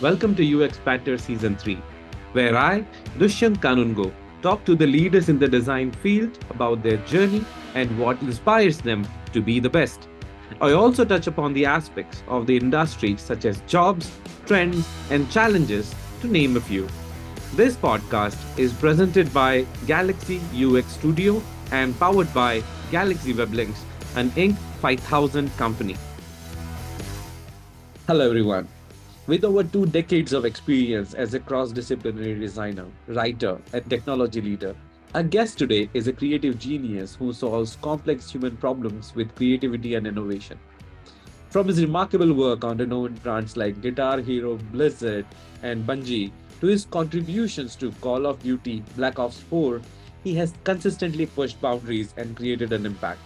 Welcome to UX Banter Season 3, where I, Dushyant Kanungo, talk to the leaders in the design field about their journey and what inspires them to be the best. I also touch upon the aspects of the industry such as jobs, trends, and challenges, to name a few. This podcast is presented by Galaxy UX Studio and powered by Galaxy Weblinks, an Inc. 5000 company. Hello, everyone. With over two decades of experience as a cross disciplinary designer, writer, and technology leader, our guest today is a creative genius who solves complex human problems with creativity and innovation. From his remarkable work on renowned brands like Guitar Hero, Blizzard, and Bungie, to his contributions to Call of Duty, Black Ops 4, he has consistently pushed boundaries and created an impact.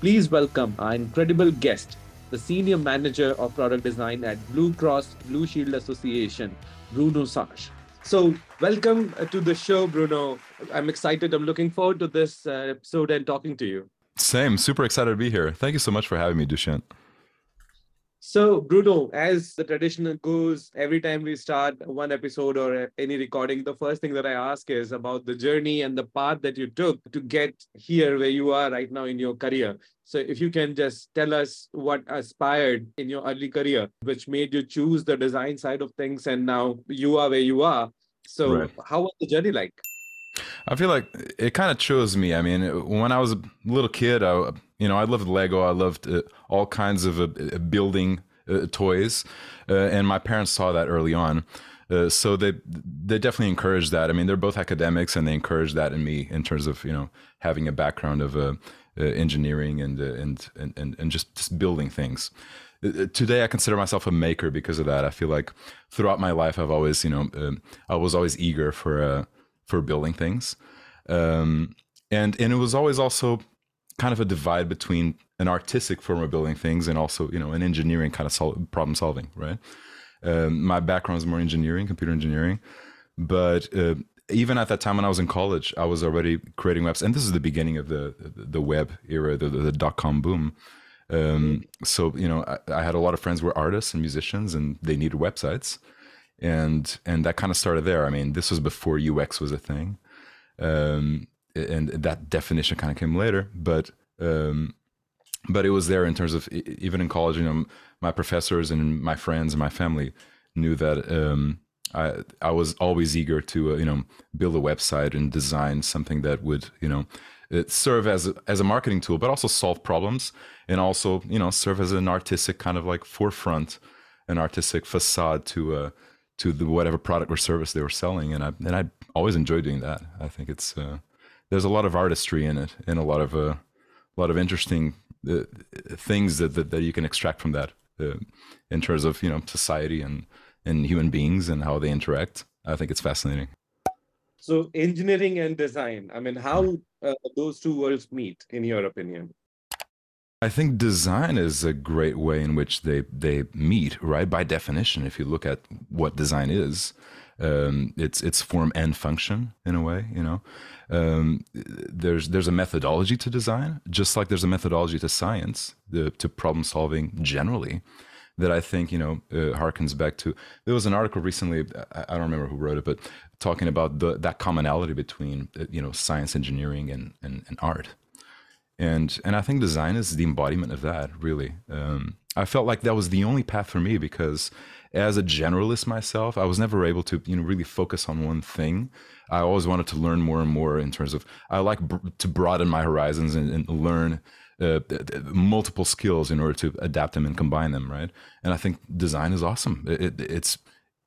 Please welcome our incredible guest, the Senior Manager of Product Design at Blue Cross Blue Shield Association, Bruno Serge. So, welcome uh, to the show, Bruno. I'm excited. I'm looking forward to this uh, episode and talking to you. Same. Super excited to be here. Thank you so much for having me, Dushyant. So, Bruno, as the tradition goes, every time we start one episode or any recording, the first thing that I ask is about the journey and the path that you took to get here where you are right now in your career. So, if you can just tell us what aspired in your early career, which made you choose the design side of things, and now you are where you are. So, right. how was the journey like? I feel like it kind of chose me. I mean, when I was a little kid, I, you know, I loved Lego. I loved uh, all kinds of uh, building uh, toys, uh, and my parents saw that early on. Uh, so they they definitely encouraged that. I mean, they're both academics, and they encouraged that in me in terms of you know having a background of uh, engineering and, and and and just, just building things today I consider myself a maker because of that. I feel like throughout my life I've always, you know, uh, I was always eager for uh, for building things. Um, and and it was always also kind of a divide between an artistic form of building things and also you know an engineering kind of sol- problem solving right um, my background is more engineering computer engineering but uh, even at that time when i was in college i was already creating webs and this is the beginning of the the web era the, the, dot-com boom um, so you know I, I, had a lot of friends who were artists and musicians and they needed websites and and that kind of started there. I mean, this was before UX was a thing, um, and that definition kind of came later. But um, but it was there in terms of even in college. You know, my professors and my friends and my family knew that um, I I was always eager to uh, you know build a website and design something that would you know serve as a, as a marketing tool, but also solve problems and also you know serve as an artistic kind of like forefront, an artistic facade to. Uh, to the whatever product or service they were selling, and I and I always enjoy doing that. I think it's uh, there's a lot of artistry in it, and a lot of uh, a lot of interesting uh, things that, that, that you can extract from that uh, in terms of you know society and and human beings and how they interact. I think it's fascinating. So engineering and design. I mean, how uh, those two worlds meet, in your opinion? I think design is a great way in which they they meet, right? By definition, if you look at what design is, um, it's it's form and function in a way. You know, um, there's there's a methodology to design, just like there's a methodology to science, the, to problem solving generally. That I think you know uh, harkens back to. There was an article recently. I, I don't remember who wrote it, but talking about the that commonality between uh, you know science, engineering, and, and, and art and and I think design is the embodiment of that. Really, um, I felt like that was the only path for me because as a generalist myself, I was never able to you know really focus on one thing. I always wanted to learn more and more in terms of I like br- to broaden my horizons and, and learn uh, multiple skills in order to adapt them and combine them, right? And I think design is awesome. It, it, it's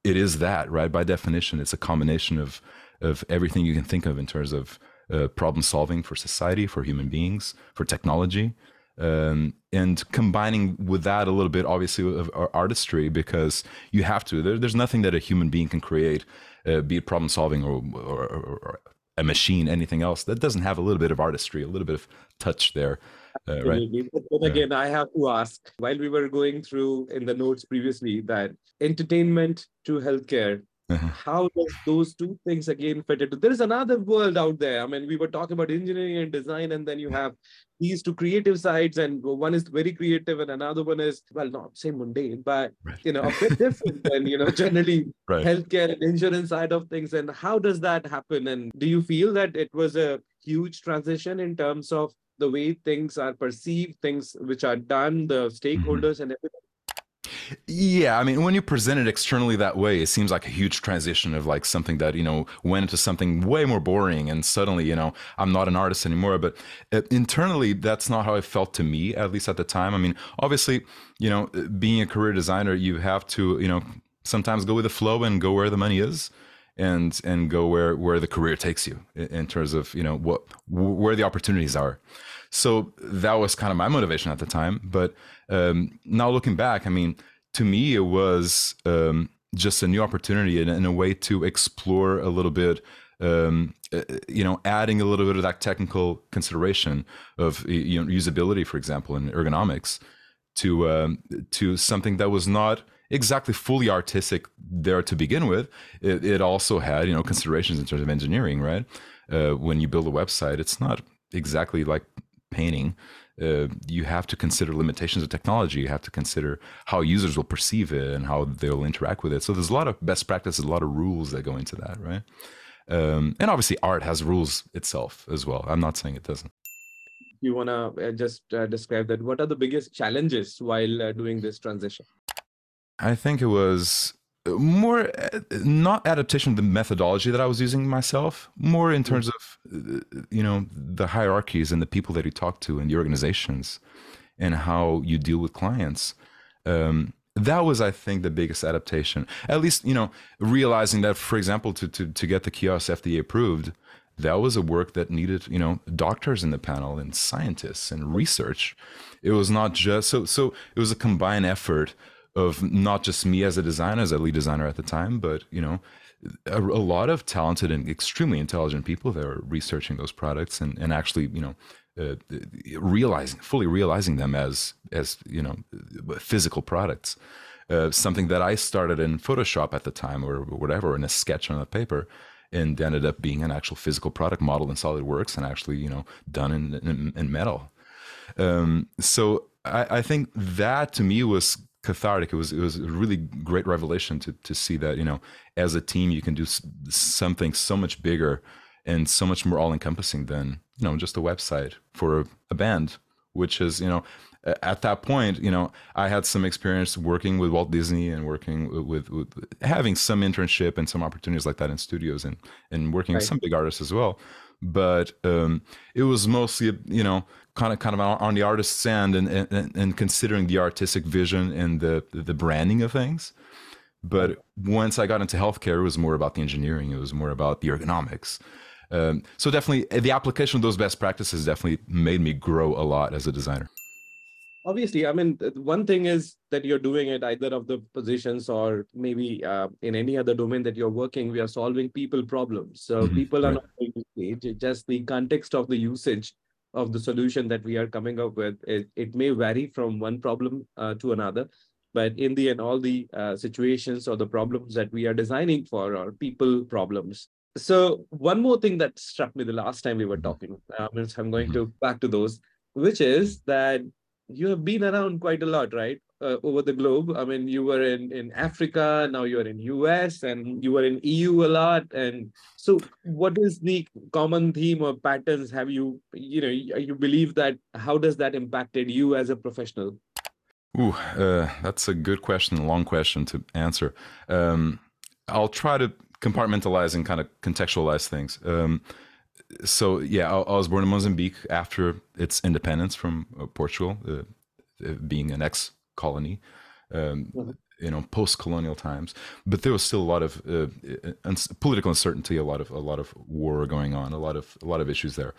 it is that, right? By definition, it's a combination of of everything you can think of in terms of uh, problem solving for society, for human beings, for technology. Um, and combining with that a little bit, obviously, of artistry, because you have to. There, there's nothing that a human being can create, uh, be it problem solving or, or, or, a machine, anything else, that doesn't have a little bit of artistry, a little bit of touch there. Uh, right. But again, I have to ask while we were going through in the notes previously that entertainment to healthcare uh-huh. how does those two things again fit into there is another world out there i mean we were talking about engineering and design and then you have these two creative sides and one is very creative and another one is well not say mundane but right. you know a bit different than you know generally right. healthcare and insurance side of things and how does that happen and do you feel that it was a huge transition in terms of the way things are perceived things which are done the mm-hmm. stakeholders mm-hmm. and everything yeah, I mean, when you present it externally that way, it seems like a huge transition of like something that you know went into something way more boring, and suddenly you know I'm not an artist anymore. But uh, internally, that's not how it felt to me, at least at the time. I mean, obviously, you know, being a career designer, you have to you know sometimes go with the flow and go where the money is and and go where where the career takes you in terms of you know what where the opportunities are so that was kind of my motivation at the time. But um, now looking back, I mean, to me, it was um, just a new opportunity and, and, a way to explore a little bit. Um, uh, you know, adding a little bit of that technical consideration of you know usability, for example, in ergonomics, to um, to something that was not exactly fully artistic there to begin with. It, it also had you know considerations in terms of engineering, right? Uh, when you build a website, it's not exactly like painting, uh, you have to consider limitations of technology. You have to consider how users will perceive it and how they'll interact with it. So there's a lot of best practices, a lot of rules that go into that, right? Um, and obviously, art has rules itself as well. I'm not saying it doesn't. You want to uh, just uh, describe that? What are the biggest challenges while uh, doing this transition? I think it was more uh, not adaptation of the methodology that I was using myself, more in hmm. terms of uh, you know the hierarchies and the people that you talk to and the organizations and how you deal with clients. Um, that was, I think, the biggest adaptation. At least, you know, realizing that, for example, to to to get the kiosk FDA approved, that was a work that needed, you know, doctors in the panel and scientists and research. It was not just so so. It was a combined effort of not just me as a designer, as a lead designer at the time, but you know, a, a, lot of talented and extremely intelligent people that are researching those products and, and actually, you know, uh, realizing fully realizing them as as you know physical products. Uh, something that I started in Photoshop at the time or whatever in a sketch on a paper and ended up being an actual physical product model in SolidWorks and actually you know done in in, in metal. Um, so I, I think that to me was cathartic. It was it was a really great revelation to to see that you know as a team you can do something so much bigger and so much more all encompassing than you know just a website for a, a band, which is you know at that point, you know, I had some experience working with Walt Disney and working with, with, having some internship and some opportunities like that in studios and and working right. with some big artists as well. But um, it was mostly, you know, kind of kind of on the artist's end and, and, and considering the artistic vision and the the branding of things. But once I got into healthcare, it was more about the engineering. It was more about the ergonomics. Um, so definitely, the application of those best practices definitely made me grow a lot as a designer. Obviously, I mean, one thing is that you're doing it either of the positions or maybe uh, in any other domain that you're working, we are solving people problems. So mm-hmm. people are right. not going to change. Just the context of the usage of the solution that we are coming up with. It, it may vary from one problem uh, to another, but in the end, all the uh, situations or the problems that we are designing for are people problems. So one more thing that struck me the last time we were talking, um, I'm going to back to those, which is that you have been around quite a lot, right? Uh, over the globe. I mean, you were in in Africa, now you're in US, and you were in EU a lot. And so, what is the common theme or patterns? Have you you know you believe that? How does that impacted you as a professional? Ooh, uh, that's a good question, a long question to answer. Um, I'll try to compartmentalize and kind of contextualize things. Um, so yeah, I, I, was born in Mozambique after its independence from uh, Portugal, uh, uh being an ex colony, um, mm-hmm. you know, post-colonial times. But there was still a lot of uh, uns- political uncertainty, a lot of a lot of war going on, a lot of a lot of issues there.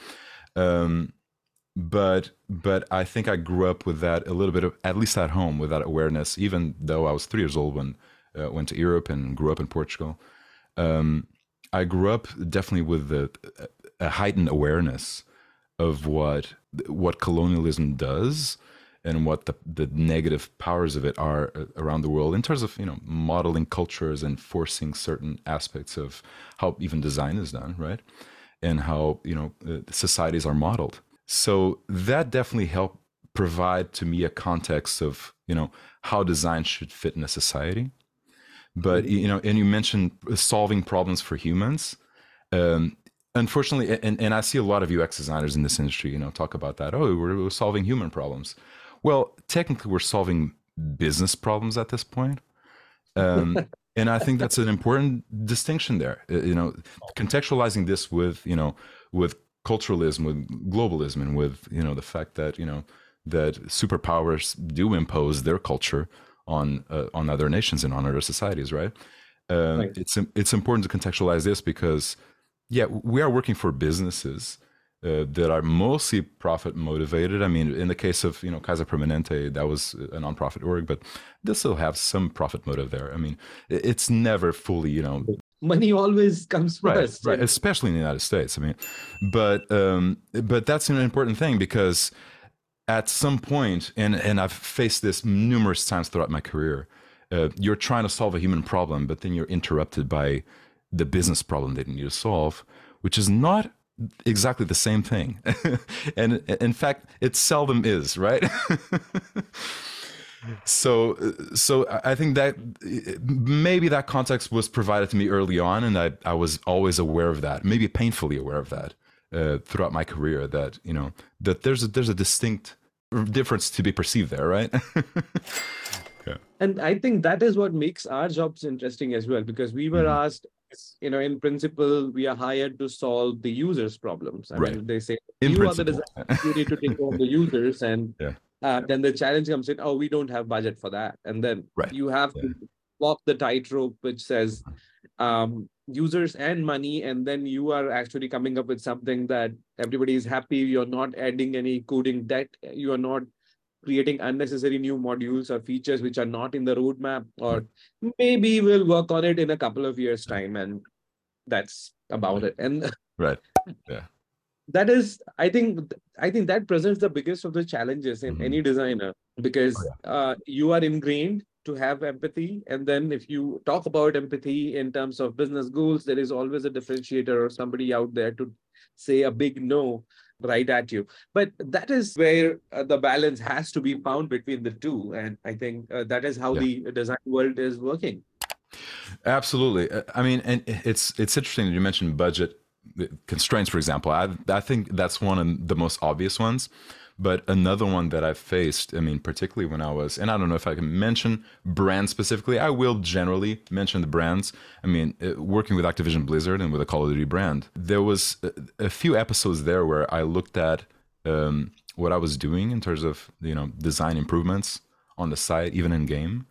Um, but but I think I grew up with that a little bit of at least at home with that awareness. Even though I was three years old when uh, went to Europe and grew up in Portugal, um, I grew up definitely with the, a heightened awareness of what what colonialism does and what the, the negative powers of it are uh, around the world in terms of you know modeling cultures and forcing certain aspects of how even design is done right? And how you know uh, societies are modeled. So that definitely helped provide to me a context of you know how design should fit in a society. But you know and you mentioned solving problems for humans. Um, unfortunately and, and i see a lot of ux designers in this industry you know talk about that. Oh we're, we're solving human problems well, technically, we're solving business problems at this point. Um, and I think that's an important distinction there. Uh, you know, contextualizing this with you know with culturalism, with globalism, and with you know the fact that you know that superpowers do impose their culture on uh, on other nations and on other societies, right? Um, right? It's it's important to contextualize this because yeah, we are working for businesses uh, that are mostly profit motivated. I mean, in the case of you know Kaiser Permanente, that was a nonprofit org, but they still have some profit motive there. I mean, it's never fully you know money always comes right, first, right? Especially in the United States. I mean, but um, but that's an important thing because at some point, and and I've faced this numerous times throughout my career. Uh, you're trying to solve a human problem, but then you're interrupted by the business problem that you need to solve, which is not exactly the same thing. and in fact, it seldom is, right? so so I think that maybe that context was provided to me early on and I, I was always aware of that, maybe painfully aware of that uh, throughout my career that, you know, that there's a, there's a distinct difference to be perceived there, right? yeah. And I think that is what makes our jobs interesting as well, because we were mm-hmm. asked you know, in principle, we are hired to solve the users' problems. I right. mean, they say in you principle. are the designer, you need to take on the users, and yeah. uh, then the challenge comes in. Oh, we don't have budget for that, and then right. you have yeah. to walk the tightrope, which says um, users and money, and then you are actually coming up with something that everybody is happy. You're not adding any coding debt. You are not creating unnecessary new modules or features which are not in the roadmap or maybe we'll work on it in a couple of years time and that's about it and right yeah that is i think i think that presents the biggest of the challenges in mm-hmm. any designer because oh, yeah. uh, you are ingrained to have empathy and then if you talk about empathy in terms of business goals there is always a differentiator or somebody out there to say a big no right at you. But that is where uh, the balance has to be found between the two. And I think uh, that is how yeah. the design world is working. Absolutely. Uh, I mean, and it's it's interesting that you mentioned budget constraints, for example. I I think that's one of the most obvious ones. But another one that I've faced, I mean, particularly when I was, and I don't know if I can mention brands specifically. I will generally mention the brands. I mean, uh, working with Activision Blizzard and with a Call of Duty brand, there was a, a few episodes there where I looked at um, what I was doing in terms of you know design improvements on the site, even in game,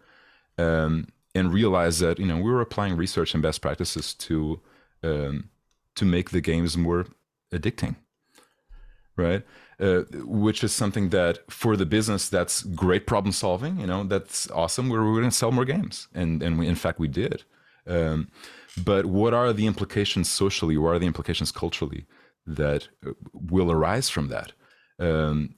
um, and realized that you know we were applying research and best practices to um, to make the games more addicting, right? uh, which is something that for the business that's great problem solving. You know, that's awesome. We're, we're going to sell more games, and and we, in fact we did. Um, but what are the implications socially? What are the implications culturally that uh, will arise from that? Um,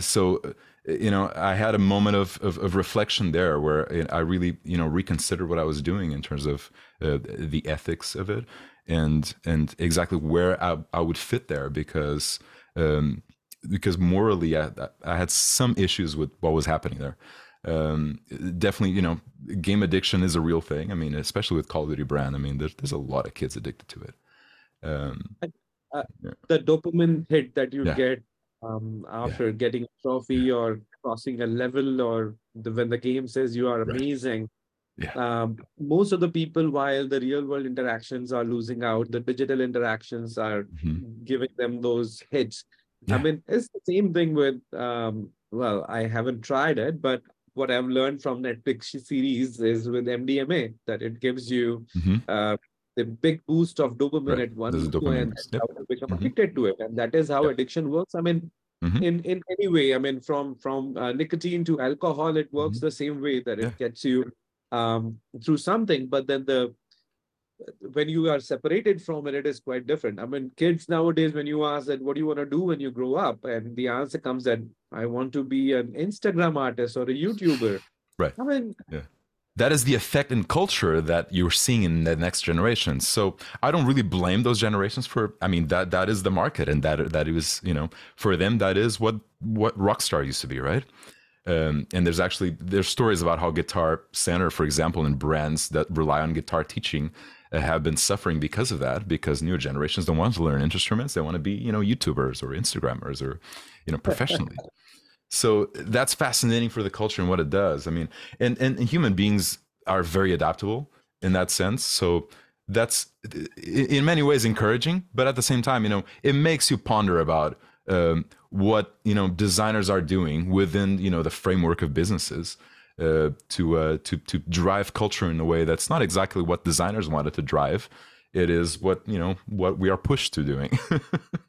so you know, I had a moment of, of, of, reflection there where I really, you know, reconsidered what I was doing in terms of uh, the ethics of it and and exactly where I, I would fit there because um, because morally I, I had some issues with what was happening there. Um, definitely, you know, game addiction is a real thing. I mean, especially with Call of Duty brand. I mean, there's, there's a lot of kids addicted to it. Um, uh, yeah. The dopamine hit that you yeah. get um, after yeah. getting a trophy or crossing a level, or the, when the game says you are amazing. Yeah. Um, most of the people, while the real world interactions are losing out, the digital interactions are mm-hmm. giving them those hits. Yeah. I mean, it's the same thing with, um, well, I haven't tried it, but what I've learned from Netflix series is with MDMA that it gives you mm-hmm. uh, the big boost of dopamine right. at once, and yep. become mm-hmm. addicted to it, and that is how yep. addiction works. I mean, mm-hmm. in in any way, I mean, from from uh, nicotine to alcohol, it works mm-hmm. the same way that it yeah. gets you um, through something, but then the when you are separated from it, it is quite different. I mean, kids nowadays, when you ask that, what do you want to do when you grow up? And the answer comes that I want to be an Instagram artist or a YouTuber. Right. I mean, yeah. That is the effect in culture that you're seeing in the next generation. So I don't really blame those generations for. I mean that that is the market, and that that is you know for them that is what what rock star used to be, right? Um, and there's actually there's stories about how Guitar Center, for example, and brands that rely on guitar teaching uh, have been suffering because of that. Because newer generations don't want to learn instruments; they want to be you know YouTubers or Instagrammers or you know professionally. so that's fascinating for the culture and what it does. I mean, and and, human beings are very adaptable in that sense. So that's in many ways encouraging, but at the same time, you know, it makes you ponder about um, what you know designers are doing within you know the framework of businesses uh, to uh, to to drive culture in a way that's not exactly what designers wanted to drive. It is what you know what we are pushed to doing.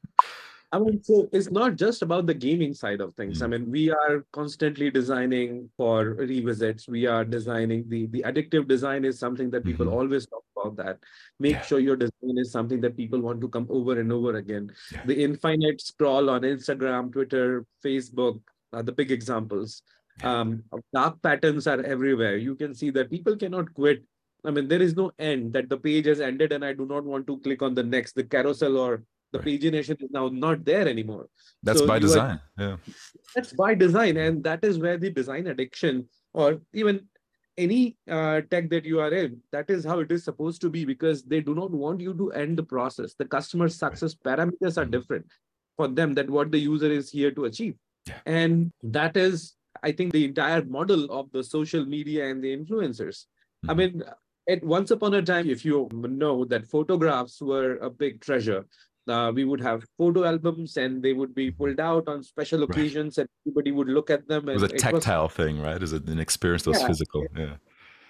I mean, so it's not just about the gaming side of things. Mm. I mean, we are constantly designing for revisits. We are designing the the addictive design is something that people mm-hmm. always talk about. That make yeah. sure your design is something that people want to come over and over again. Yeah. The infinite scroll on Instagram, Twitter, Facebook are the big examples. Yeah. Um, dark patterns are everywhere. You can see that people cannot quit. I mean, there is no end that the page has ended and I do not want to click on the next, the carousel or the right. pagination is now not there anymore that's so by design are, yeah that's by design and that is where the design addiction or even any uh, tech that you are in that is how it is supposed to be because they do not want you to end the process the customer success parameters are mm-hmm. different for them that what the user is here to achieve yeah. and that is i think the entire model of the social media and the influencers mm-hmm. i mean at once upon a time if you know that photographs were a big treasure uh, we would have photo albums and they would be pulled out on special occasions right. and everybody would look at them. it was a tactile was, thing, right? Is it an experience that's yeah, physical? Yeah.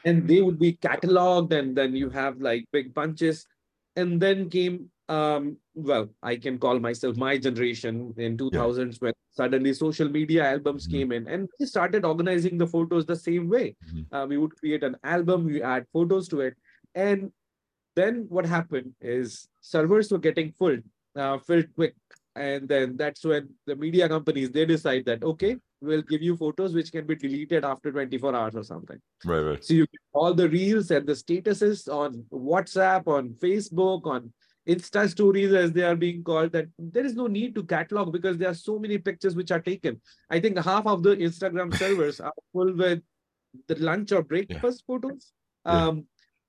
And they would be cataloged and then you have like big bunches. And then came, um, well, I can call myself my generation in 2000s yeah. when suddenly social media albums mm-hmm. came in and we started organizing the photos the same way. Mm-hmm. Uh, we would create an album, we add photos to it. And then what happened is servers were getting full, uh, filled quick. And then that's when the media companies, they decide that, okay, we'll give you photos which can be deleted after 24 hours or something. Right, right. So you get all the reels and the statuses on WhatsApp, on Facebook, on Insta stories, as they are being called, that there is no need to catalog because there are so many pictures which are taken. I think half of the Instagram servers are full with the lunch or breakfast yeah. photos. Um, yeah.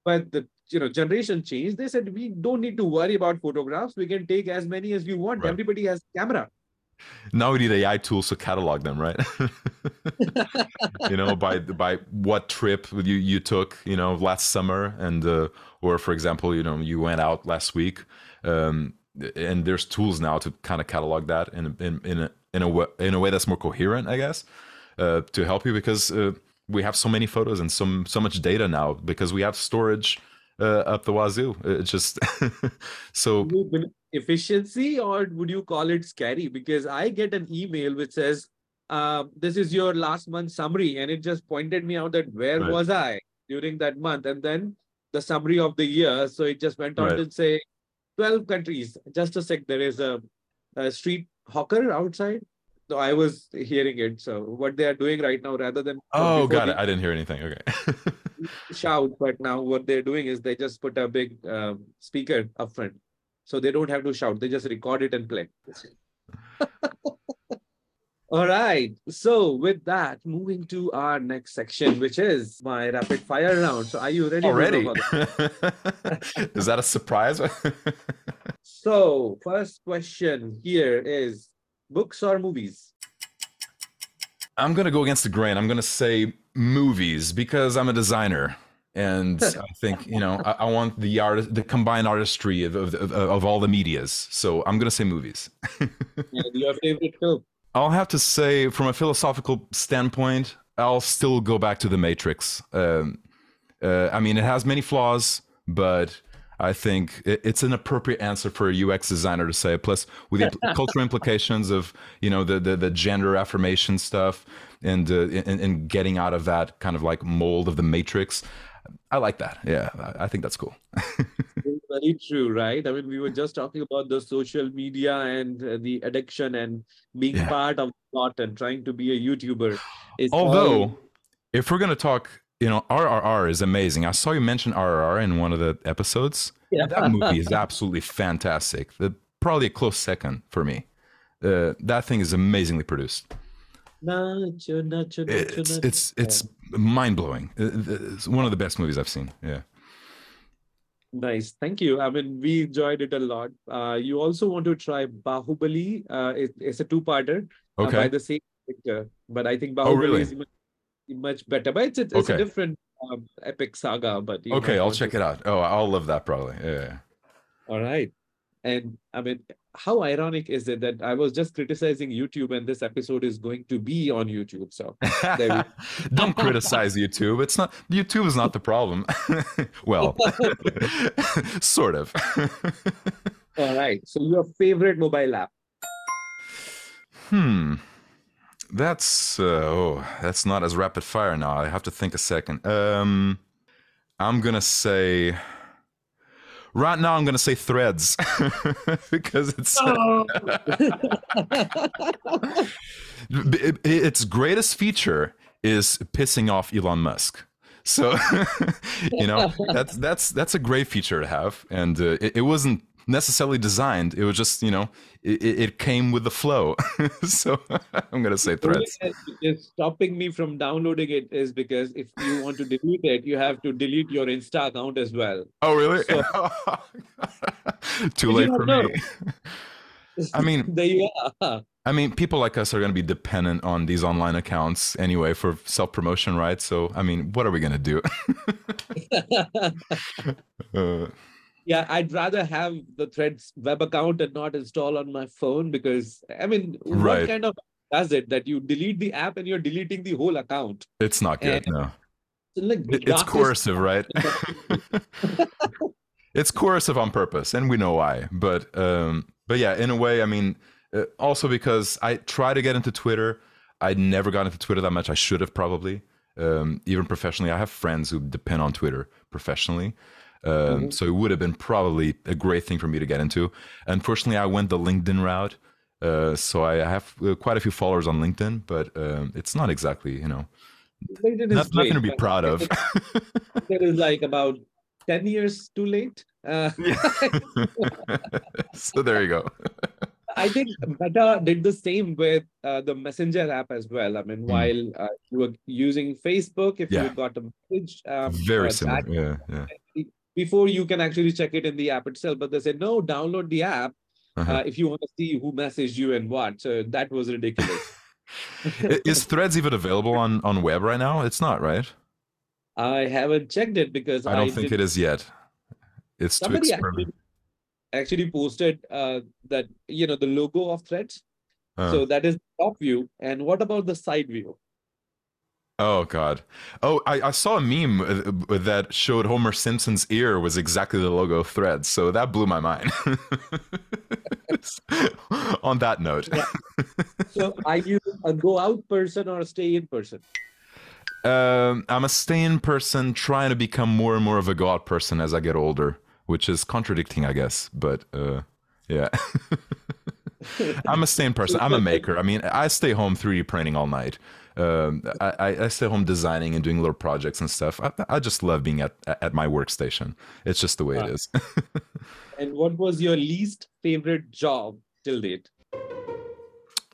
But the you know generation change they said we don't need to worry about photographs. We can take as many as we want. Right. everybody has camera. Now we need ai tools to catalog them right? You know by by what trip you you took you know last summer and uh, or for example you know you went out last week um, and there's tools now to kind of catalog that in in in a, in a way, in a way that's more coherent i guess uh, to help you because uh, we have so many photos and so so much data now because we have storage up the wazoo. It's just so efficiency, or would you call it scary? Because I get an email which says, uh, "This is your last month summary," and it just pointed me out that where right. was I during that month, and then the summary of the year. So it just went on right. to say 12 countries. Just a sec, there is a, a street hawker outside. No, I was hearing it. So what they are doing right now, rather than oh, got it. I didn't hear anything. Okay. shout, but now what they're doing is they just put a big um, speaker up front, so they don't have to shout. They just record it and play. All right. So with that, moving to our next section, which is my rapid fire round. So are you ready? Already? is that a surprise? so first question here is books or movies? I'm gonna go against the grain. I'm gonna say movies because I'm a designer, and I think you know I, I, want the art, the combined artistry of, of, of, of all the media's. So I'm gonna say movies. yeah, your favorite film? I'll have to say, from a philosophical standpoint, I'll still go back to The Matrix. Um, uh, I mean, it has many flaws, but I think it's an appropriate answer for a UX designer to say. Plus, with the cultural implications of you know the the, the gender affirmation stuff and, uh, and and getting out of that kind of like mold of the matrix, I like that. Yeah, I, think that's cool. very true, right? I mean, we were just talking about the social media and uh, the addiction and being Yeah. part of the plot and trying to be a YouTuber. Is Although, all- if we're gonna talk, you know, RRR is amazing. I saw you mention RRR in one of the episodes. Yeah. That movie is absolutely fantastic. The, probably a close second for me. Uh, that thing is amazingly produced. Nacho, nacho, nacho, It's nacho. it's it's mind blowing. It's one of the best movies I've seen. Yeah. Nice. Thank you. I mean, we enjoyed it a lot. Uh, you also want to try Bahubali. Uh, it, it's a two-parter uh, by Okay. the same director, but I think Bahubali Oh, really? is much, much better. But it's, it's, Okay. a different um, epic saga. But Okay, I'll to- check it out. Oh, I'll love that probably. Yeah. All right. And I mean, how ironic is it that I was just criticizing YouTube and this episode is going to be on YouTube? So There Don't criticize YouTube. It's not YouTube is not the problem. well, sort of. all right. So your favorite mobile app? hmm. That's uh, oh, that's not as rapid fire now. I have to think a second. Um, I'm gonna say. Right now, I'm gonna say Threads because it's Oh. it- its greatest feature is pissing off Elon Musk. So, you know, that's that's that's a great feature to have, and uh, it, it wasn't necessarily designed. It was just, you know, it, it came with the flow. so, I'm gonna say The only Threads. thing stopping me from downloading it is because if you want to delete it, you have to delete your Insta account as well. Oh, really? So- Too late for know? me. I mean, there you are. I mean, people like us are going to be dependent on these online accounts anyway for self promotion, right? So, I mean, what are we going to do? uh, Yeah, I'd rather have the Threads web account and not install on my phone because I mean, Right. what kind of does it that you delete the app and you're deleting the whole account? it's not good. And- No, like, it's coercive, right? it's coercive on purpose, and we know why. But um, but yeah, in a way, I mean, uh, also because I try to get into Twitter, I never got into Twitter that much. I should have probably, um, even professionally. I have friends who depend on Twitter professionally. Um, So it would have been probably a great thing for me to get into. Unfortunately, I went the LinkedIn route. Uh, so I have uh, quite a few followers on LinkedIn, but um, it's not exactly, you know, LinkedIn not, nothing to be proud of. It is like about 10 years too late. Uh, so there you go. I think Meta did the same with uh, the Messenger app as well. I mean, Mm. while uh, you were using Facebook, if Yeah. you got a message, um, Very similar. that- Yeah, yeah. Before you can actually check it in the app itself. But they said, no, download the app Uh-huh. uh, if you want to see who messaged you and what. So that was ridiculous. Is Threads even available on on web right now? It's not, right? I haven't checked it because I don't think did- it is yet. It's Somebody actually, actually posted uh, that, you know, the logo of Threads. Uh, So that is top view. And what about the side view? Oh God. Oh, I, I saw a meme uh, that showed Homer Simpson's ear was exactly the logo of Threads. So that blew my mind. on that note. Yeah. So are you a go out person or a stay in person? Um, I'm a stay-in person trying to become more and more of a god person as I get older, which is contradicting, I guess. But uh, yeah, I'm a stay-in person. I'm a maker. I mean, I stay home 3D printing all night. Um, I, I- stay home designing and doing little projects and stuff. I, I just love being at at my workstation. It's just the way it Wow. is. And what was your least favorite job till date?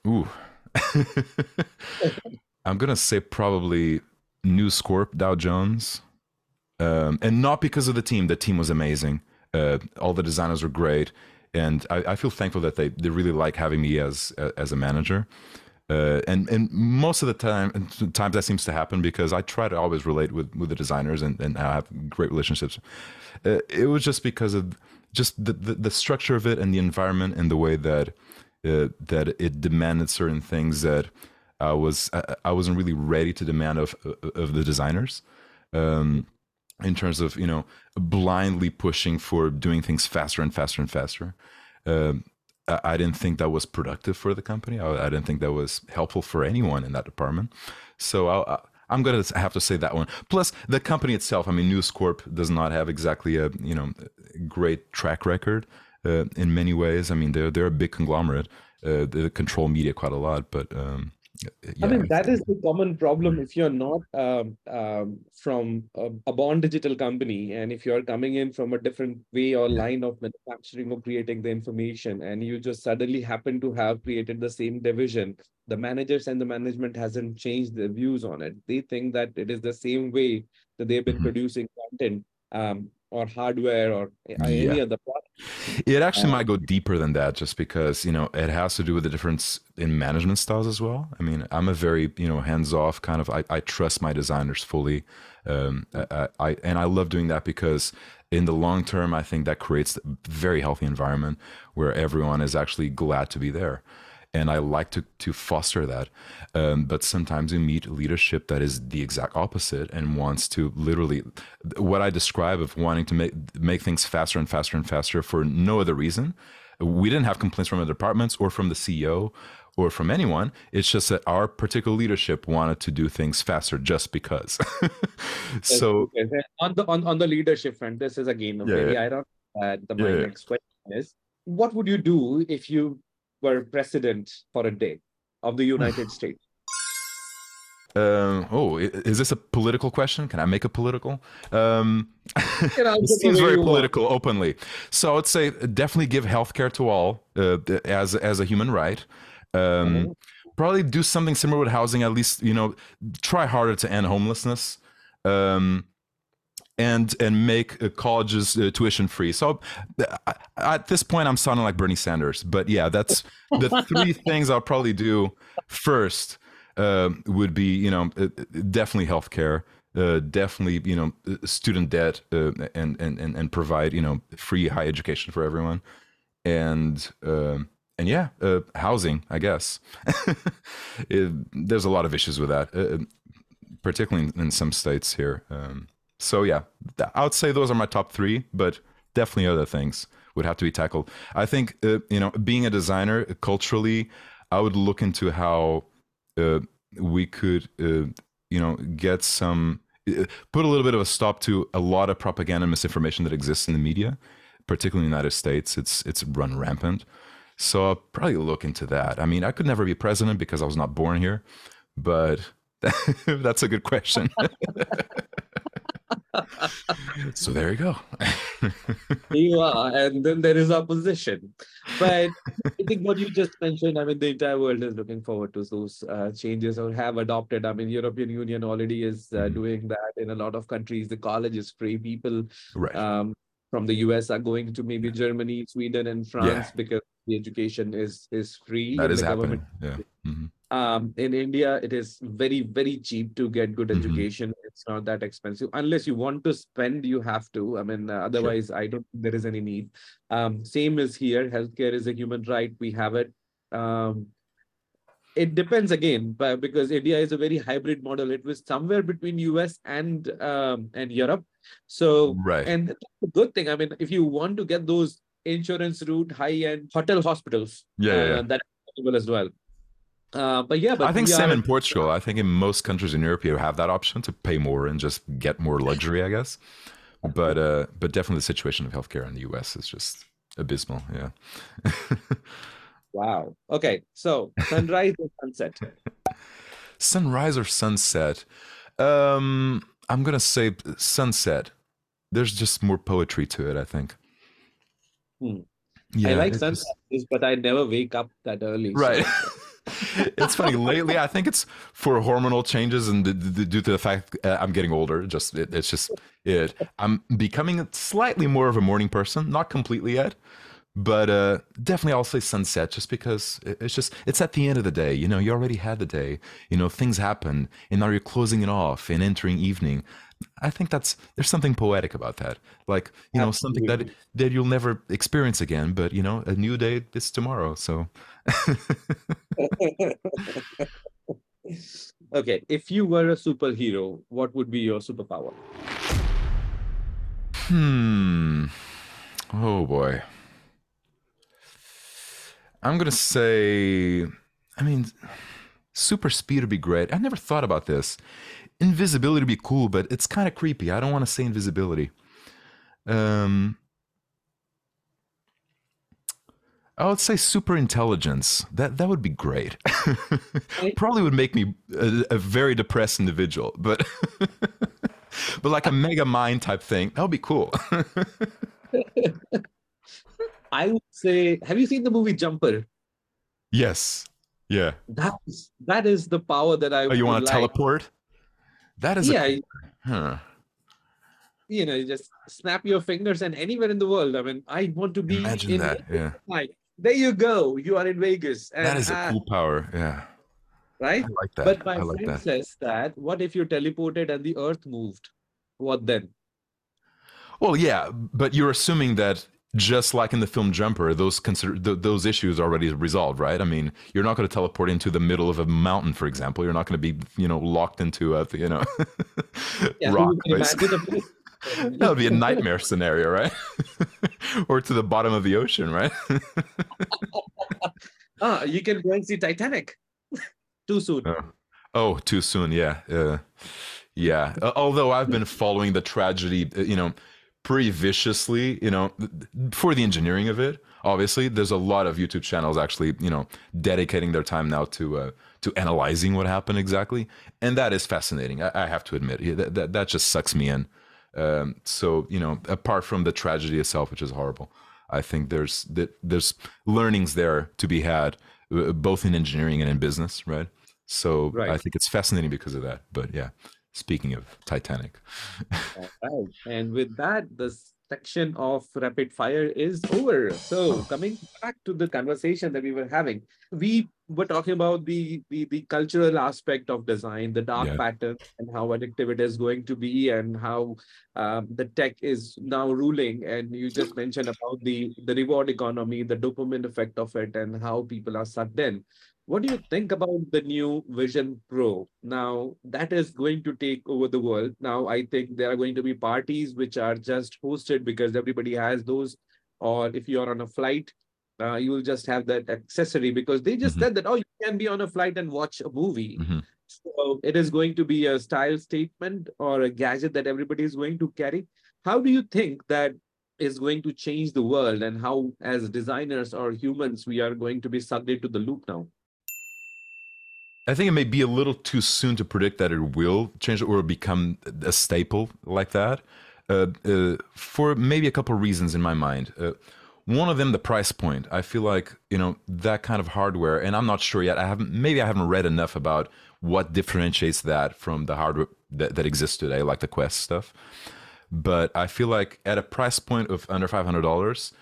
Ooh. I'm gonna say probably News Corp Dow Jones, um, and not because of the team. The team was amazing. Uh, all the designers were great, and I, I feel thankful that they, they really like having me as as a manager. Uh, and and most of the time, times that seems to happen because I try to always relate with, with the designers and, and I have great relationships. Uh, it was just because of just the, the, the structure of it and the environment and the way that uh, that it demanded certain things that I was I, I wasn't really ready to demand of of the designers. Um, in terms of you know blindly pushing for doing things faster and faster and faster. Um, I, didn't think that was productive for the company. I, I didn't think that was helpful for anyone in that department. So I, I, I'm gonna have to say that one. Plus, the company itself. I mean, News Corp does not have exactly a you know great track record uh, in many ways. I mean, they're they're a big conglomerate. Uh, they control media quite a lot, but um, yeah, I mean, that is the common problem if you're not um, um, from a, a born digital company and if you're coming in from a different way or line of manufacturing or creating the information and you just suddenly happen to have created the same division, the managers and the management hasn't changed their views on it. They think that it is the same way that they've been mm-hmm. producing content. Um, or hardware or any yeah. other product. It actually um, might go deeper than that just because, you know, it has to do with the difference in management styles as well. I mean, I'm a very, you know, hands off kind of, I, I trust my designers fully. Um, I, I, and I love doing that because in the long term, I think that creates a very healthy environment where everyone is actually glad to be there and I like to to foster that. Um, but sometimes you meet leadership that is the exact opposite and wants to literally what I describe of wanting to make make things faster and faster and faster for no other reason. We didn't have complaints from the departments or from the CEO or from anyone. It's just that our particular leadership wanted to do things faster just because. so on the on, on the leadership front, this is again yeah, very yeah. ironic. Uh, the my yeah, next question is what would you do if you were president for a day of the United States? Um, oh, is this a political question? Can I make a political? Um, it seems very political want. openly. So I would say definitely give healthcare to all uh, as as a human right. Um, mm-hmm. Probably do something similar with housing. At least you know, try harder to end homelessness. Um, and and make uh, colleges uh, tuition free. So uh, at this point, I'm sounding like Bernie Sanders, but yeah, that's the three things I'll probably do first. Uh, would be you know uh, definitely healthcare, uh, definitely you know student debt, and and and and provide you know free high education for everyone, and um, and yeah, housing. I guess it, there's a lot of issues with that, particularly in, in, some states here. Um, so yeah, I would say those are my top three, but definitely other things would have to be tackled. I think uh, you know, being a designer culturally, I would look into how uh, we could uh, you know get some uh, put a little bit of a stop to a lot of propaganda and misinformation that exists in the media, particularly in the United States. It's it's run rampant. So I'll probably look into that. I mean, I could never be president because I was not born here, but that's a good question. so there you go. you are, and then there is opposition. But I think what you just mentioned, I mean, the entire world is looking forward to those uh, changes or have adopted. I mean, European Union already is uh, mm-hmm. doing that in a lot of countries. The college is free. People right. um, from the US are going to maybe Germany, Sweden, and France yeah. because the education is is free. That is happening. Yeah. Mm-hmm um, in India, it is very, very cheap to get good mm-hmm. education. It's not that expensive. Unless you want to spend, you have to. I mean, uh, otherwise, sure. I don't think there is any need. Um, same is here. Healthcare is a human right. We have it. Um, it depends again, but because India is a very hybrid model. It was somewhere between US and um, and Europe. So, right. And that's a good thing. I mean, if you want to get those insurance route high end hotel hospitals, yeah, uh, yeah. that possible as well. Uh, but yeah, but I think same are... in Portugal. I think in most countries in Europe you have that option to pay more and just get more luxury, I guess. But uh, but definitely the situation of healthcare in the US is just abysmal. Yeah. wow. Okay. So sunrise or sunset? sunrise or sunset? Um, I'm gonna say sunset. There's just more poetry to it, I think. Hmm. Yeah, I like sunsets, just... but I never wake up that early. Right. So. it's funny lately. I think it's for hormonal changes and due to the fact uh, I'm getting older. Just it, it's just it. I'm becoming slightly more of a morning person. Not completely yet, but uh, definitely I'll say sunset just because it's just it's at the end of the day. You know, you already had the day. You know, things happen, and now you're closing it off and entering evening. I think that's there's something poetic about that. Like you know, Absolutely. something that that you'll never experience again. But you know, a new day is tomorrow. So. okay, if you were a superhero, what would be your superpower? Hmm. Oh boy. I'm gonna say. I mean, super speed would be great. I never thought about this invisibility would be cool, but it's kind of creepy. I don't want to say invisibility. Um, I would say super intelligence. That that would be great. Probably would make me a, a very depressed individual, but but like a mega mind type thing. That would be cool. I would say, have you seen the movie Jumper? Yes. Yeah. That is that is the power that I. Oh, you want to like. teleport? That is. Yeah. A, huh. You know, you just snap your fingers and anywhere in the world. I mean, I want to be Imagine in that. Yeah. Like, there you go. You are in Vegas. And, That is a ah, cool power. Yeah. right. I like that. But my like friend that. says that what if you teleported and the Earth moved? What then? Well, yeah, but you're assuming that just like in the film Jumper, those consider th- those issues are already resolved, right? I mean, you're not going to teleport into the middle of a mountain, for example. You're not going to be, you know, locked into a, you know, Yeah, rock. place. imagine a place- that would be a nightmare scenario, right? or to the bottom of the ocean, right? Ah, you can go and see Titanic. Too soon. Oh. oh, too soon. Yeah. Uh, yeah. Uh, although I've been following the tragedy, uh, you know, pretty viciously, you know, for the engineering of it. Obviously, there's a lot of YouTube channels actually, you know, dedicating their time now to uh, to analyzing what happened exactly, and that is fascinating. I, I have to admit, Yeah, that, that that just sucks me in. Um, so you know, apart from the tragedy itself, which is horrible, I think there's that there's learnings there to be had, uh, both in engineering and in business, right? So Right. I think it's fascinating because of that. But yeah, speaking of Titanic, Alright. And with that, the section of rapid fire is over. So coming back to the conversation that we were having, we were talking about the the, the cultural aspect of design, the dark Yeah. pattern, and how addictive it is going to be, and how um, the tech is now ruling. And you just mentioned about the the reward economy, the dopamine effect of it, and how people are sucked in. What do you think about the new Vision Pro? Now, that is going to take over the world. Now, I think there are going to be parties which are just hosted because everybody has those. Or if you're on a flight, uh, you will just have that accessory because they just Mhm. said that, oh, you can be on a flight and watch a movie. Mhm. So it is going to be a style statement or a gadget that everybody is going to carry. How do you think that is going to change the world and how, as designers or humans, we are going to be sucked into the loop now? I think it may be a little too soon to predict that it will change or become a staple like that. Uh, uh, for maybe a couple of reasons in my mind. Uh, one of them, the price point. I feel like you know that kind of hardware, and I'm not sure yet. I haven't maybe I haven't read enough about what differentiates that from the hardware that, that exists today, like the Quest stuff. But I feel like at a price point of under five hundred dollars,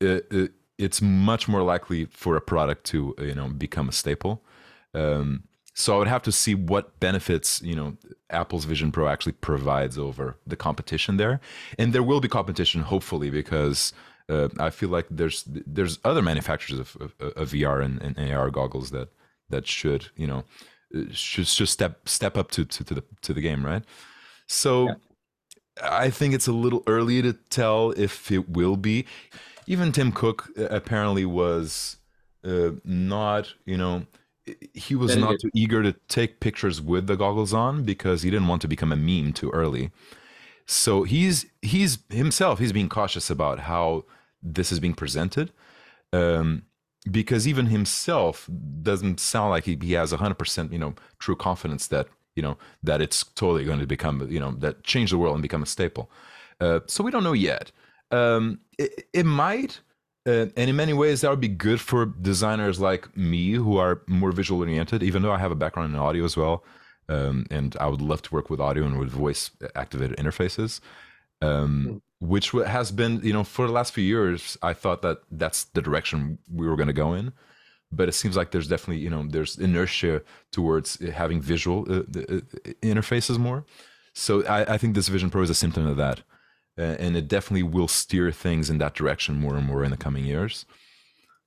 it, it, it's much more likely for a product to you know become a staple. Um, so I would have to see what benefits you know Apple's Vision Pro actually provides over the competition there, and there will be competition hopefully because uh, I feel like there's there's other manufacturers of, of, of VR and, and AR goggles that that should you know should should step step up to to, to the to the game right. So Yeah. I think it's a little early to tell if it will be. Even Tim Cook apparently was uh, not you know he was not too eager to take pictures with the goggles on because he didn't want to become a meme too early. So he's he's himself he's being cautious about how this is being presented, um, because even himself doesn't sound like he, he has hundred percent you know true confidence that you know that it's totally going to become you know that change the world and become a staple. Uh, so we don't know yet. Um, it, it might. Uh, and in many ways, that would be good for designers like me who are more visual oriented, even though I have a background in audio as well. Um, and I would love to work with audio and with voice activated interfaces, um, which has been, you know, for the last few years, I thought that that's the direction we were going to go in. But it seems like there's definitely, you know, there's inertia towards having visual uh, uh, interfaces more. So I, I think this Vision Pro is a symptom of that and it definitely will steer things in that direction more and more in the coming years.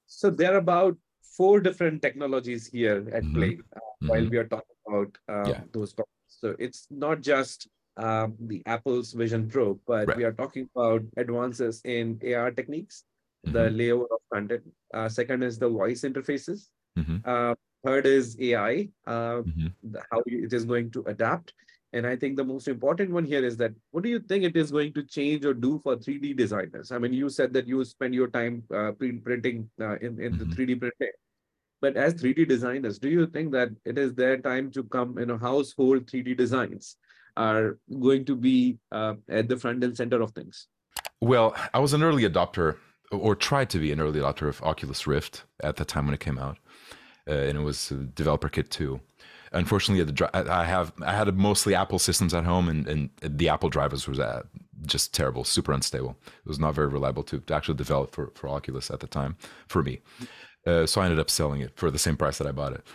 So there are about four different technologies here at Mhm. play uh, while Mhm. we are talking about uh, Yeah. those products. So it's not just um, the Apple's Vision Pro, but Right. we are talking about advances in AR techniques, the Mhm. layout of content. Uh, second is the voice interfaces. Mhm. Uh, third is AI, uh, Mhm. the- how it is going to adapt. And I think the most important one here is that what do you think it is going to change or do for 3D designers? I mean, you said that you spend your time uh, printing uh, in, in the 3D printing. But as 3D designers, do you think that it is their time to come, you know, household 3D designs are going to be uh, at the front and center of things? Well, I was an early adopter, or tried to be an early adopter of Oculus Rift at the time when it came out, uh, and it was Developer Kit 2. Unfortunately, the I have I had mostly Apple systems at home, and, and the Apple drivers was uh, just terrible, super unstable. It was not very reliable to, to actually develop for, for Oculus at the time for me. Uh, so I ended up selling it for the same price that I bought it.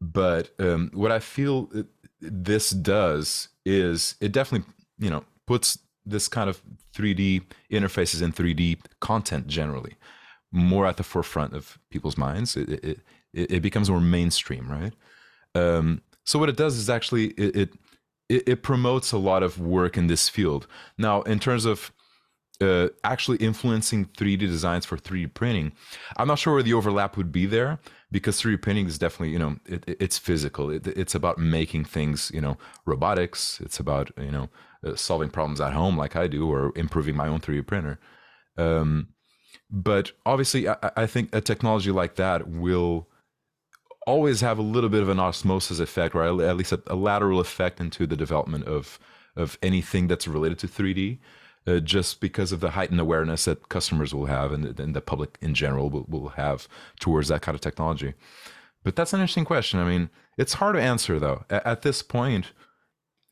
But um, what I feel this does is it definitely you know puts this kind of 3D interfaces and 3D content generally more at the forefront of people's minds. It it, it, it becomes more mainstream, right? Um, so what it does is actually it, it it promotes a lot of work in this field. Now, in terms of uh, actually influencing 3D designs for 3D printing, I'm not sure where the overlap would be there because 3D printing is definitely, you know, it- it's physical. It, it's about making things, you know, robotics. It's about, you know, uh, solving problems at home like I do or improving my own 3D printer. Um, but obviously, I, I think a technology like that will always have a little bit of an osmosis effect, or at least a, a lateral effect into the development of of anything that's related to 3D, uh, just because of the heightened awareness that customers will have and, and the public in general will, will have towards that kind of technology. But that's an interesting question. I mean, it's hard to answer though. A- at this point,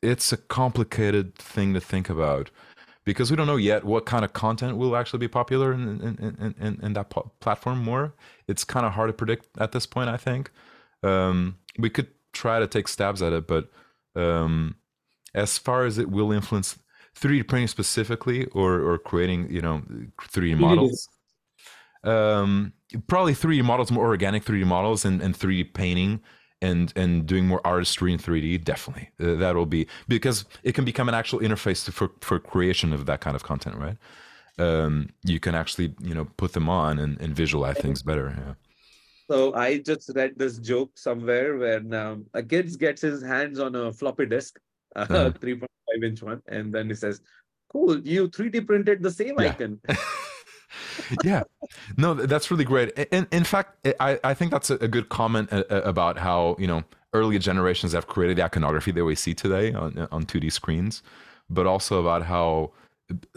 it's a complicated thing to think about because we don't know yet what kind of content will actually be popular in in, in, in, in that po- platform more. It's kind of hard to predict at this point, I think. Um, we could try to take stabs at it, but um, as far as it will influence 3D printing specifically or, or creating, you know, 3D models, um, probably 3D models, more organic 3D models and, and 3D painting and and doing more artistry in 3D, definitely uh, that will be because it can become an actual interface to, for for creation of that kind of content, right? Um, you can actually you know put them on and, and visualize things better. Yeah. So I just read this joke somewhere when um, a kid gets his hands on a floppy disk, a Uh-huh. 3.5 inch one, and then he says, "Cool, you 3D printed the same Yeah. icon." yeah. No that's really great. In, in fact i, I think that's a, good comment uh, uh, about how you know earlier generations have created the iconography that we see today on, on 2d screens but also about how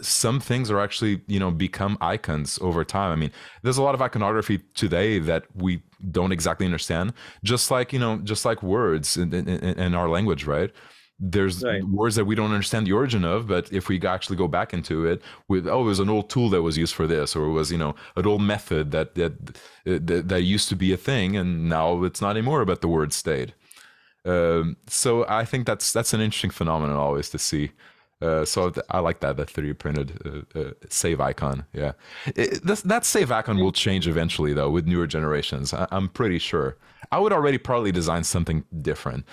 some things are actually you know become icons over time. I mean there's a lot of iconography today that we don't exactly understand just like you know just like words in, in in our language right there's Right. words that we don't understand the origin of but if we actually go back into it with oh it was an old tool that was used for this or it was you know an old method that that that, that used to be a thing and now it's not anymore but the word stayed um, so i think that's that's an interesting phenomenon always to see uh, so th- I like that the 3D printed uh, uh, save icon. Yeah, it, that save icon will change eventually though with newer generations. I, I'm pretty sure. I would already probably design something different,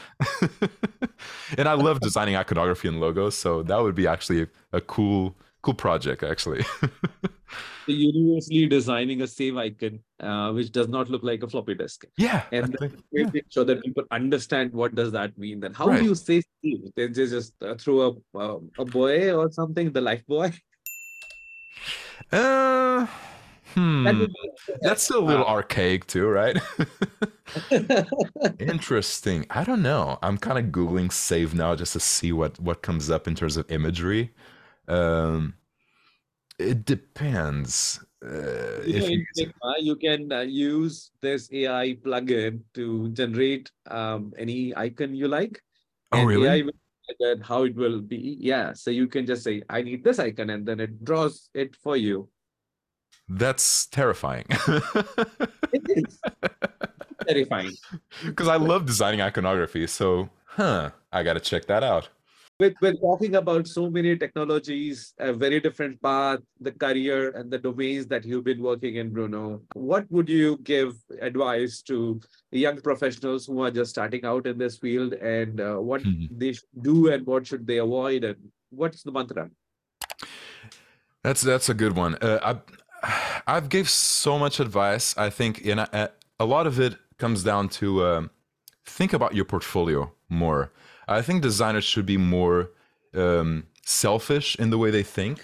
and I love designing iconography and logos. So that would be actually a cool cool project actually. universally designing a save icon uh, which does not look like a floppy disk yeah, and think- yeah. sure that people understand what does that mean then how Right. do you say save they just just uh, throw a uh, a boy or something the life buoy Uh, hmm. That's still a little archaic too, right? Interesting. I don't know. I'm kind of googling save now just to see what what comes up in terms of imagery. Um, it depends. Uh, You if know, you, Figma, you can uh, use this AI plugin to generate um, any icon you like. oh really? AI will that how it will be. Yeah. So you can just say, I need this icon, and then it draws it for you. That's terrifying. It is terrifying. Because I love designing iconography. So, huh? I got to check that out. With, with talking about so many technologies, a very different path, the career and the domains that you've been working in, Bruno, what would you give advice to young professionals who are just starting out in this field and uh, what Mhm. they should do and what should they avoid and what's the mantra? That's that's a good one. Uh, I I've gave so much advice. I think in a, a lot of it comes down to um, think about your portfolio more. I think designers should be more um, selfish in the way they think.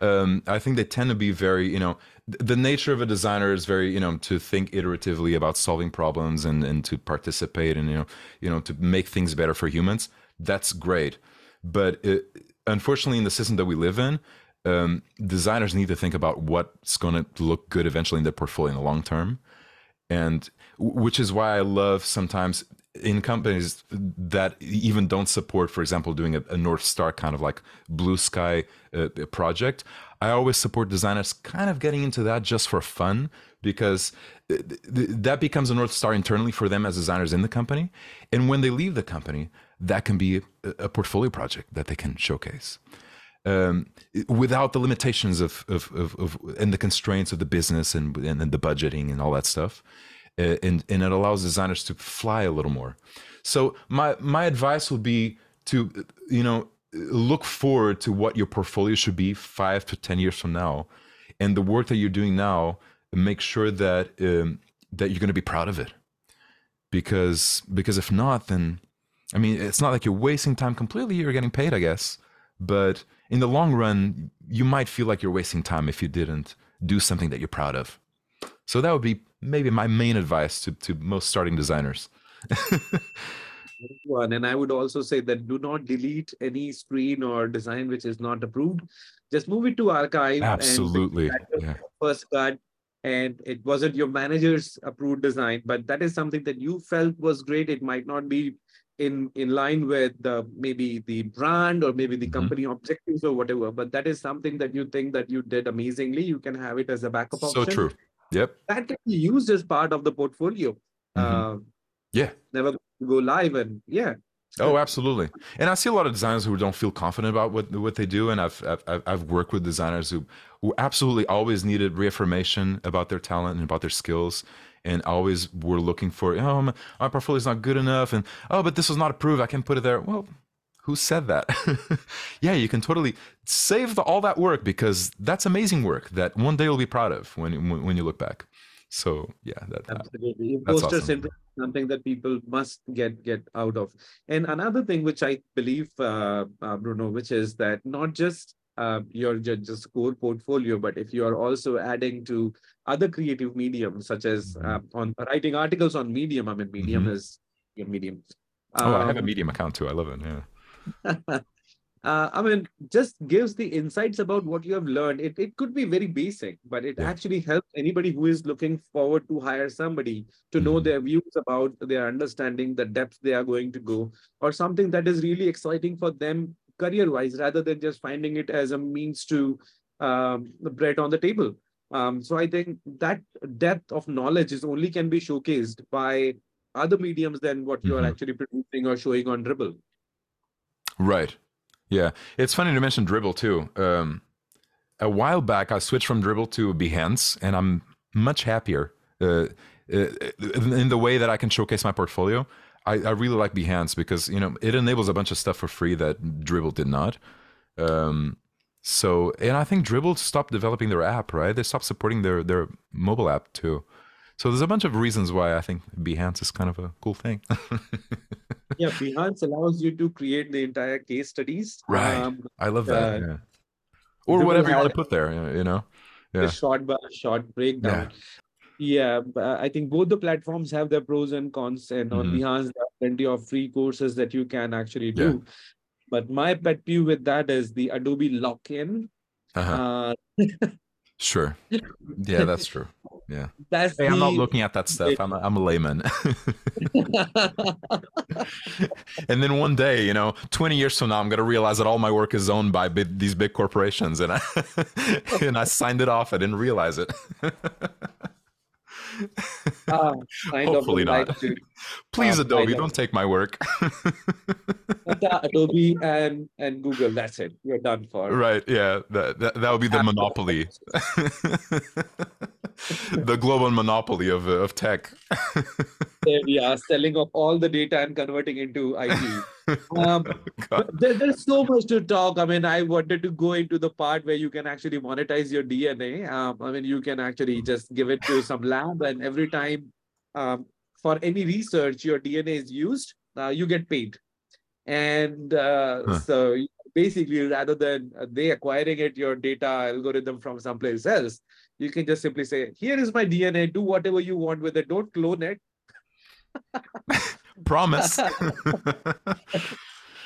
Um, I think they tend to be very, you know, the nature of a designer is very, you know, to think iteratively about solving problems and, and to participate and, you know, you know, to make things better for humans. That's great. But it, unfortunately, in the system that we live in, um, designers need to think about what's going to look good eventually in their portfolio in the long term. And which is why I love sometimes in companies that even don't support, for example, doing a, a North Star kind of like blue sky uh, project, I always support designers kind of getting into that just for fun because th- th- that becomes a North Star internally for them as designers in the company. And when they leave the company, that can be a, a portfolio project that they can showcase. Um, without the limitations of, of, of, of, and the constraints of the business and, and, and the budgeting and all that stuff. Uh, and and it allows designers to fly a little more. So my my advice would be to you know look forward to what your portfolio should be five to ten years from now, and the work that you're doing now. Make sure that um, that you're going to be proud of it, because because if not, then I mean it's not like you're wasting time completely. You're getting paid, I guess, but in the long run, you might feel like you're wasting time if you didn't do something that you're proud of. So that would be maybe my main advice to, to most starting designers. One, and I would also say that do not delete any screen or design which is not approved. Just move it to archive. Absolutely. Yeah. First cut, and it wasn't your manager's approved design, but that is something that you felt was great. It might not be in in line with the maybe the brand or maybe the mm-hmm. company objectives or whatever, but that is something that you think that you did amazingly. You can have it as a backup option. So true Yep. That can be used as part of the portfolio. Mm-hmm. Uh, yeah. Never go live and yeah. Oh, absolutely. And I see a lot of designers who don't feel confident about what what they do, and I've I've, I've worked with designers who who absolutely always needed reaffirmation about their talent and about their skills, and always were looking for oh my, my portfolio is not good enough, and oh but this was not approved, I can put it there. Well, who said that? yeah, you can totally save the, all that work because that's amazing work that one day you'll be proud of when when you look back. So yeah, that, absolutely. Poster awesome. syndrome something that people must get get out of. And another thing which I believe, uh, uh, Bruno, which is that not just uh, your just core portfolio, but if you are also adding to other creative mediums such as mm-hmm. Uh, on writing articles on Medium. I mean, Medium mm-hmm. is your Medium. Um, oh, I have a um, Medium account too. I love it. Yeah. uh, I mean, just gives the insights about what you have learned. It, it could be very basic, but it yeah. actually helps anybody who is looking forward to hire somebody to know mm-hmm. their views about their understanding, the depth they are going to go, or something that is really exciting for them career wise, rather than just finding it as a means to um, the bread on the table. Um, so I think that depth of knowledge is only can be showcased by other mediums than what you mm-hmm. are actually producing or showing on Dribbble. Right. Yeah. It's funny to mention Dribbble too. Um, a while back, I switched from Dribbble to Behance, and I'm much happier uh, uh in the way that I can showcase my portfolio. I, I, really like Behance because you know it enables a bunch of stuff for free that Dribbble did not. Um, so, and I think Dribbble stopped developing their app, right? They stopped supporting their their mobile app too. So there's a bunch of reasons why I think Behance is kind of a cool thing. yeah, Behance allows you to create the entire case studies. Right. Um, I love that. Uh, yeah. Or whatever you want to put there, you know. Yeah. short by short breakdown. Yeah. yeah, I think both the platforms have their pros and cons, and on mm-hmm. Behance there are plenty of free courses that you can actually do. Yeah. But my pet peeve with that is the Adobe lock-in. Uh-huh. Uh, Sure. Yeah, that's true. Yeah. That's hey, the... I'm not looking at that stuff. I'm a, I'm a layman. and then one day, you know, 20 years from now, I'm going to realize that all my work is owned by big, these big corporations, and I and I signed it off. I didn't realize it. Uh, Hopefully not. Please, um, Adobe, don't take my work. Adobe and and Google. That's it. You're done for. Right. Yeah. That that, that would be the monopoly. the global monopoly of of tech. yeah, selling of all the data and converting into IT. Um, there, there's so much to talk. I mean, I wanted to go into the part where you can actually monetize your DNA. Um, I mean, you can actually just give it to some lab, and every time um, for any research your DNA is used, uh, you get paid. And uh, Huh. so basically, rather than uh, they acquiring it, your data algorithm from someplace else, you can just simply say, here is my DNA, do whatever you want with it. Don't clone it. Promise.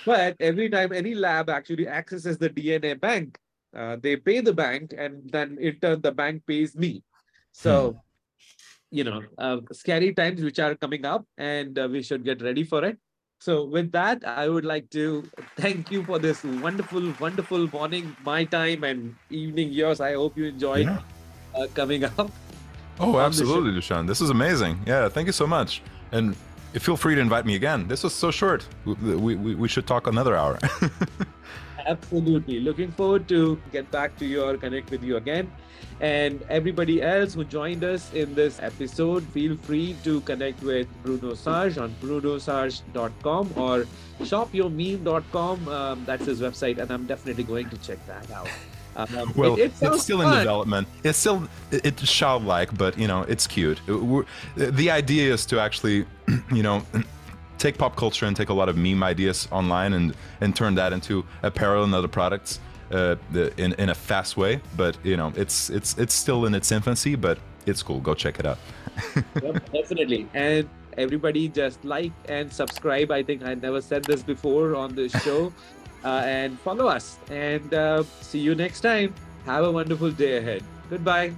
But every time any lab actually accesses the DNA bank, uh, they pay the bank, and then in turn the bank pays me. So, you know, uh, scary times which are coming up, and uh, we should get ready for it. So, with that, I would like to thank you for this wonderful, wonderful morning, my time, and evening yours. I hope you enjoyed Yeah. uh, coming up. Oh, on the show. absolutely, Dushan. This is amazing. Yeah, thank you so much. And feel free to invite me again. This was so short. We, we, we- should talk another hour. Absolutely. Looking forward to get back to you or connect with you again. And everybody else who joined us in this episode, feel free to connect with Bruno Serge on brunoserge.com or shopyourmeme.com. Um, that's his website, and I'm definitely going to check that out. Um, well, it- it it's still in development. It's still it- it's childlike, but you know, it's cute. We're- the idea is to actually, you know, take pop culture and take a lot of meme ideas online and and turn that into apparel and other products uh, the- in in a fast way. But you know, it's it's it's still in its infancy, but it's cool. Go check it out. Yep, definitely. And everybody just like and subscribe. I think I never said this before on this show. uh, and follow us. And uh, see you next time. Have a wonderful day ahead. Goodbye.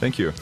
Thank you.